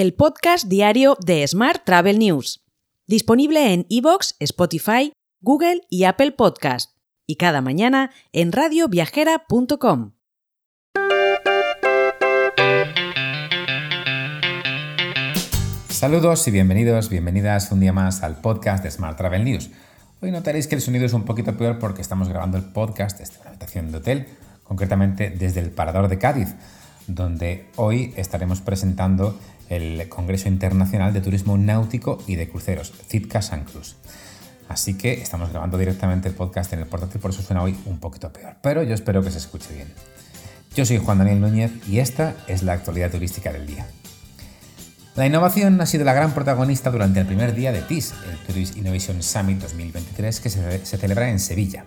el podcast diario de Smart Travel News, disponible en iVoox, Spotify, Google y Apple Podcast, y cada mañana en radioviajera.com. Saludos y bienvenidos, bienvenidas un día más al podcast de Smart Travel News. Hoy notaréis que el sonido es un poquito peor porque estamos grabando el podcast desde una habitación de hotel, concretamente desde el Parador de Cádiz, donde hoy estaremos presentando el Congreso Internacional de Turismo Náutico y de Cruceros, CITCA San Cruz. Así que estamos grabando directamente el podcast en el portátil, por eso suena hoy un poquito peor, pero yo espero que se escuche bien. Yo soy Juan Daniel Núñez y esta es la actualidad turística del día. La innovación ha sido la gran protagonista durante el primer día de TIS, el Tourist Innovation Summit 2023, que se, celebra en Sevilla.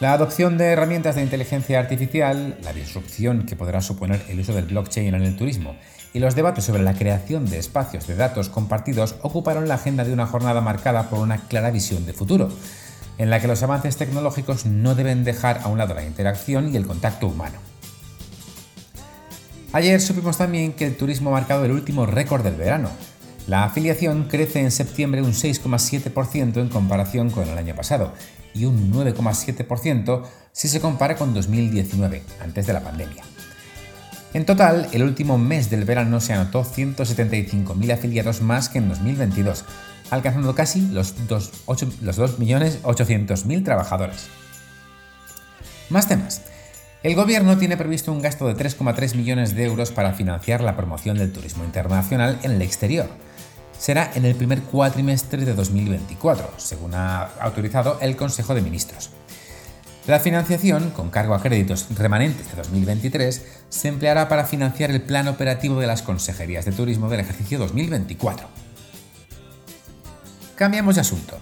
La adopción de herramientas de inteligencia artificial, la disrupción que podrá suponer el uso del blockchain en el turismo y los debates sobre la creación de espacios de datos compartidos ocuparon la agenda de una jornada marcada por una clara visión de futuro, en la que los avances tecnológicos no deben dejar a un lado la interacción y el contacto humano. Ayer supimos también que el turismo ha marcado el último récord del verano. La afiliación crece en septiembre un 6,7% en comparación con el año pasado y un 9,7% si se compara con 2019, antes de la pandemia. En total, el último mes del verano se anotó 175.000 afiliados más que en 2022, alcanzando casi los 2.800.000 trabajadores. Más temas. El gobierno tiene previsto un gasto de 3,3 millones de euros para financiar la promoción del turismo internacional en el exterior. Será en el primer cuatrimestre de 2024, según ha autorizado el Consejo de Ministros. La financiación, con cargo a créditos remanentes de 2023, se empleará para financiar el plan operativo de las consejerías de turismo del ejercicio 2024. Cambiamos de asunto.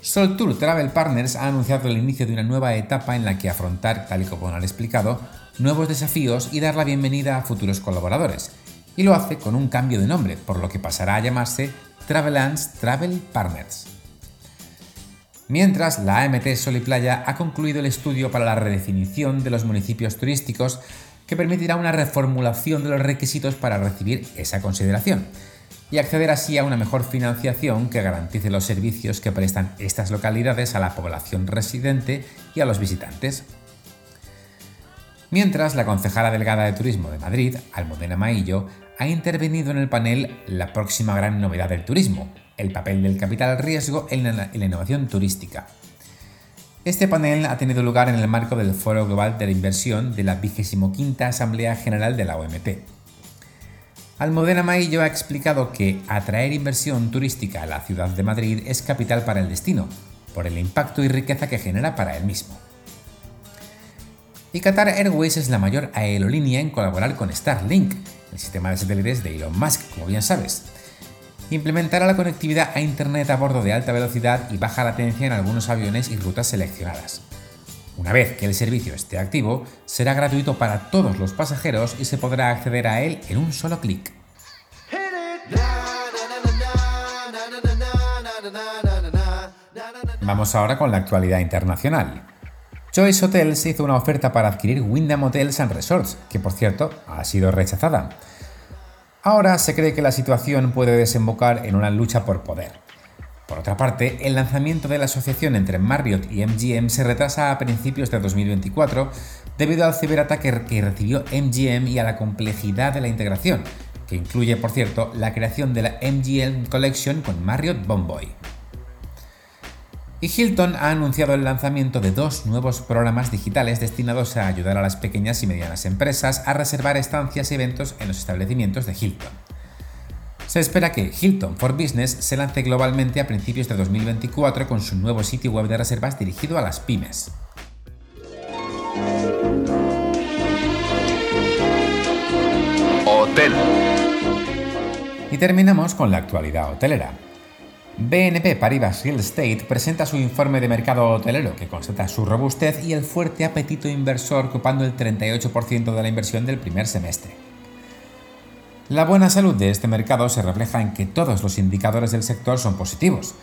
Soltour Travel Partners ha anunciado el inicio de una nueva etapa en la que afrontar, tal y como han explicado, nuevos desafíos y dar la bienvenida a futuros colaboradores. Y lo hace con un cambio de nombre, por lo que pasará a llamarse Travelance Travel Partners. Mientras, la AMT Sol y Playa ha concluido el estudio para la redefinición de los municipios turísticos que permitirá una reformulación de los requisitos para recibir esa consideración y acceder así a una mejor financiación que garantice los servicios que prestan estas localidades a la población residente y a los visitantes. Mientras, la concejala delegada de Turismo de Madrid, Almudena Maillo, ha intervenido en el panel La próxima gran novedad del turismo, el papel del capital riesgo en la, innovación turística. Este panel ha tenido lugar en el marco del Foro Global de la Inversión de la 25 Asamblea General de la OMT. Almudena Maillo ha explicado que atraer inversión turística a la ciudad de Madrid es capital para el destino, por el impacto y riqueza que genera para él mismo. Y Qatar Airways es la mayor aerolínea en colaborar con Starlink, el sistema de satélites de Elon Musk, como bien sabes. Implementará la conectividad a Internet a bordo de alta velocidad y baja latencia en algunos aviones y rutas seleccionadas. Una vez que el servicio esté activo, será gratuito para todos los pasajeros y se podrá acceder a él en un solo clic. Vamos ahora con la actualidad internacional. Choice Hotels hizo una oferta para adquirir Wyndham Hotels and Resorts, que por cierto ha sido rechazada. Ahora se cree que la situación puede desembocar en una lucha por poder. Por otra parte, el lanzamiento de la asociación entre Marriott y MGM se retrasa a principios de 2024 debido al ciberataque que recibió MGM y a la complejidad de la integración, que incluye, por cierto, la creación de la MGM Collection con Marriott Bomboy. Y Hilton ha anunciado el lanzamiento de dos nuevos programas digitales destinados a ayudar a las pequeñas y medianas empresas a reservar estancias y eventos en los establecimientos de Hilton. Se espera que Hilton for Business se lance globalmente a principios de 2024 con su nuevo sitio web de reservas dirigido a las pymes. Hotel. Y terminamos con la actualidad hotelera. BNP Paribas Real Estate presenta su informe de mercado hotelero que constata su robustez y el fuerte apetito inversor ocupando el 38% de la inversión del primer semestre. La buena salud de este mercado se refleja en que todos los indicadores del sector son positivos.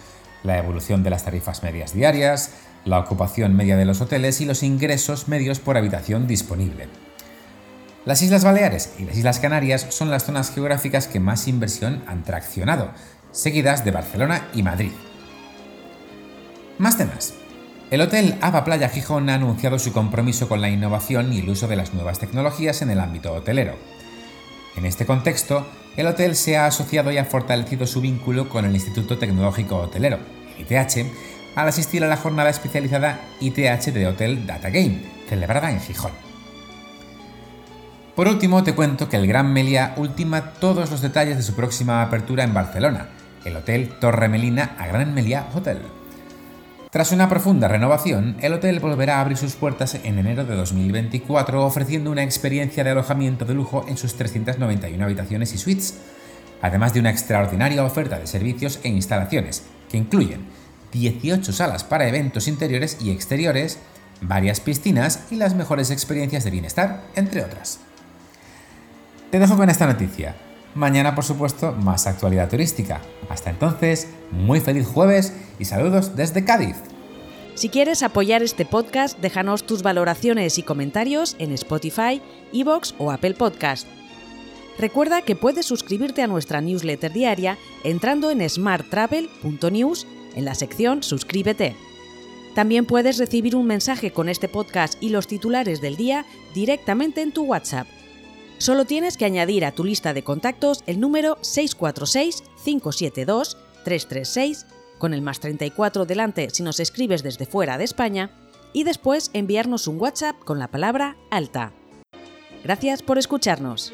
La evolución de las tarifas medias diarias, la ocupación media de los hoteles y los ingresos medios por habitación disponible. Las Islas Baleares y las Islas Canarias son las zonas geográficas que más inversión han traccionado, seguidas de Barcelona y Madrid. Más temas. El Hotel Ava Playa Gijón ha anunciado su compromiso con la innovación y el uso de las nuevas tecnologías en el ámbito hotelero. En este contexto, el hotel se ha asociado y ha fortalecido su vínculo con el Instituto Tecnológico Hotelero, ITH, al asistir a la jornada especializada ITH de Hotel Data Game, celebrada en Gijón. Por último, te cuento que el Gran Meliá ultima todos los detalles de su próxima apertura en Barcelona, el Hotel Torre Melina a Gran Meliá Hotel. Tras una profunda renovación, el hotel volverá a abrir sus puertas en enero de 2024 ofreciendo una experiencia de alojamiento de lujo en sus 391 habitaciones y suites, además de una extraordinaria oferta de servicios e instalaciones, que incluyen 18 salas para eventos interiores y exteriores, varias piscinas y las mejores experiencias de bienestar, entre otras. Te dejo con esta noticia. Mañana, por supuesto, más actualidad turística. Hasta entonces, muy feliz jueves y saludos desde Cádiz. Si quieres apoyar este podcast, déjanos tus valoraciones y comentarios en Spotify, Evox o Apple Podcast. Recuerda que puedes suscribirte a nuestra newsletter diaria entrando en smarttravel.news en la sección Suscríbete. También puedes recibir un mensaje con este podcast y los titulares del día directamente en tu WhatsApp Solo tienes que añadir a tu lista de contactos el número 646-572-336 con el más 34 delante si nos escribes desde fuera de España y después enviarnos un WhatsApp con la palabra alta. Gracias por escucharnos.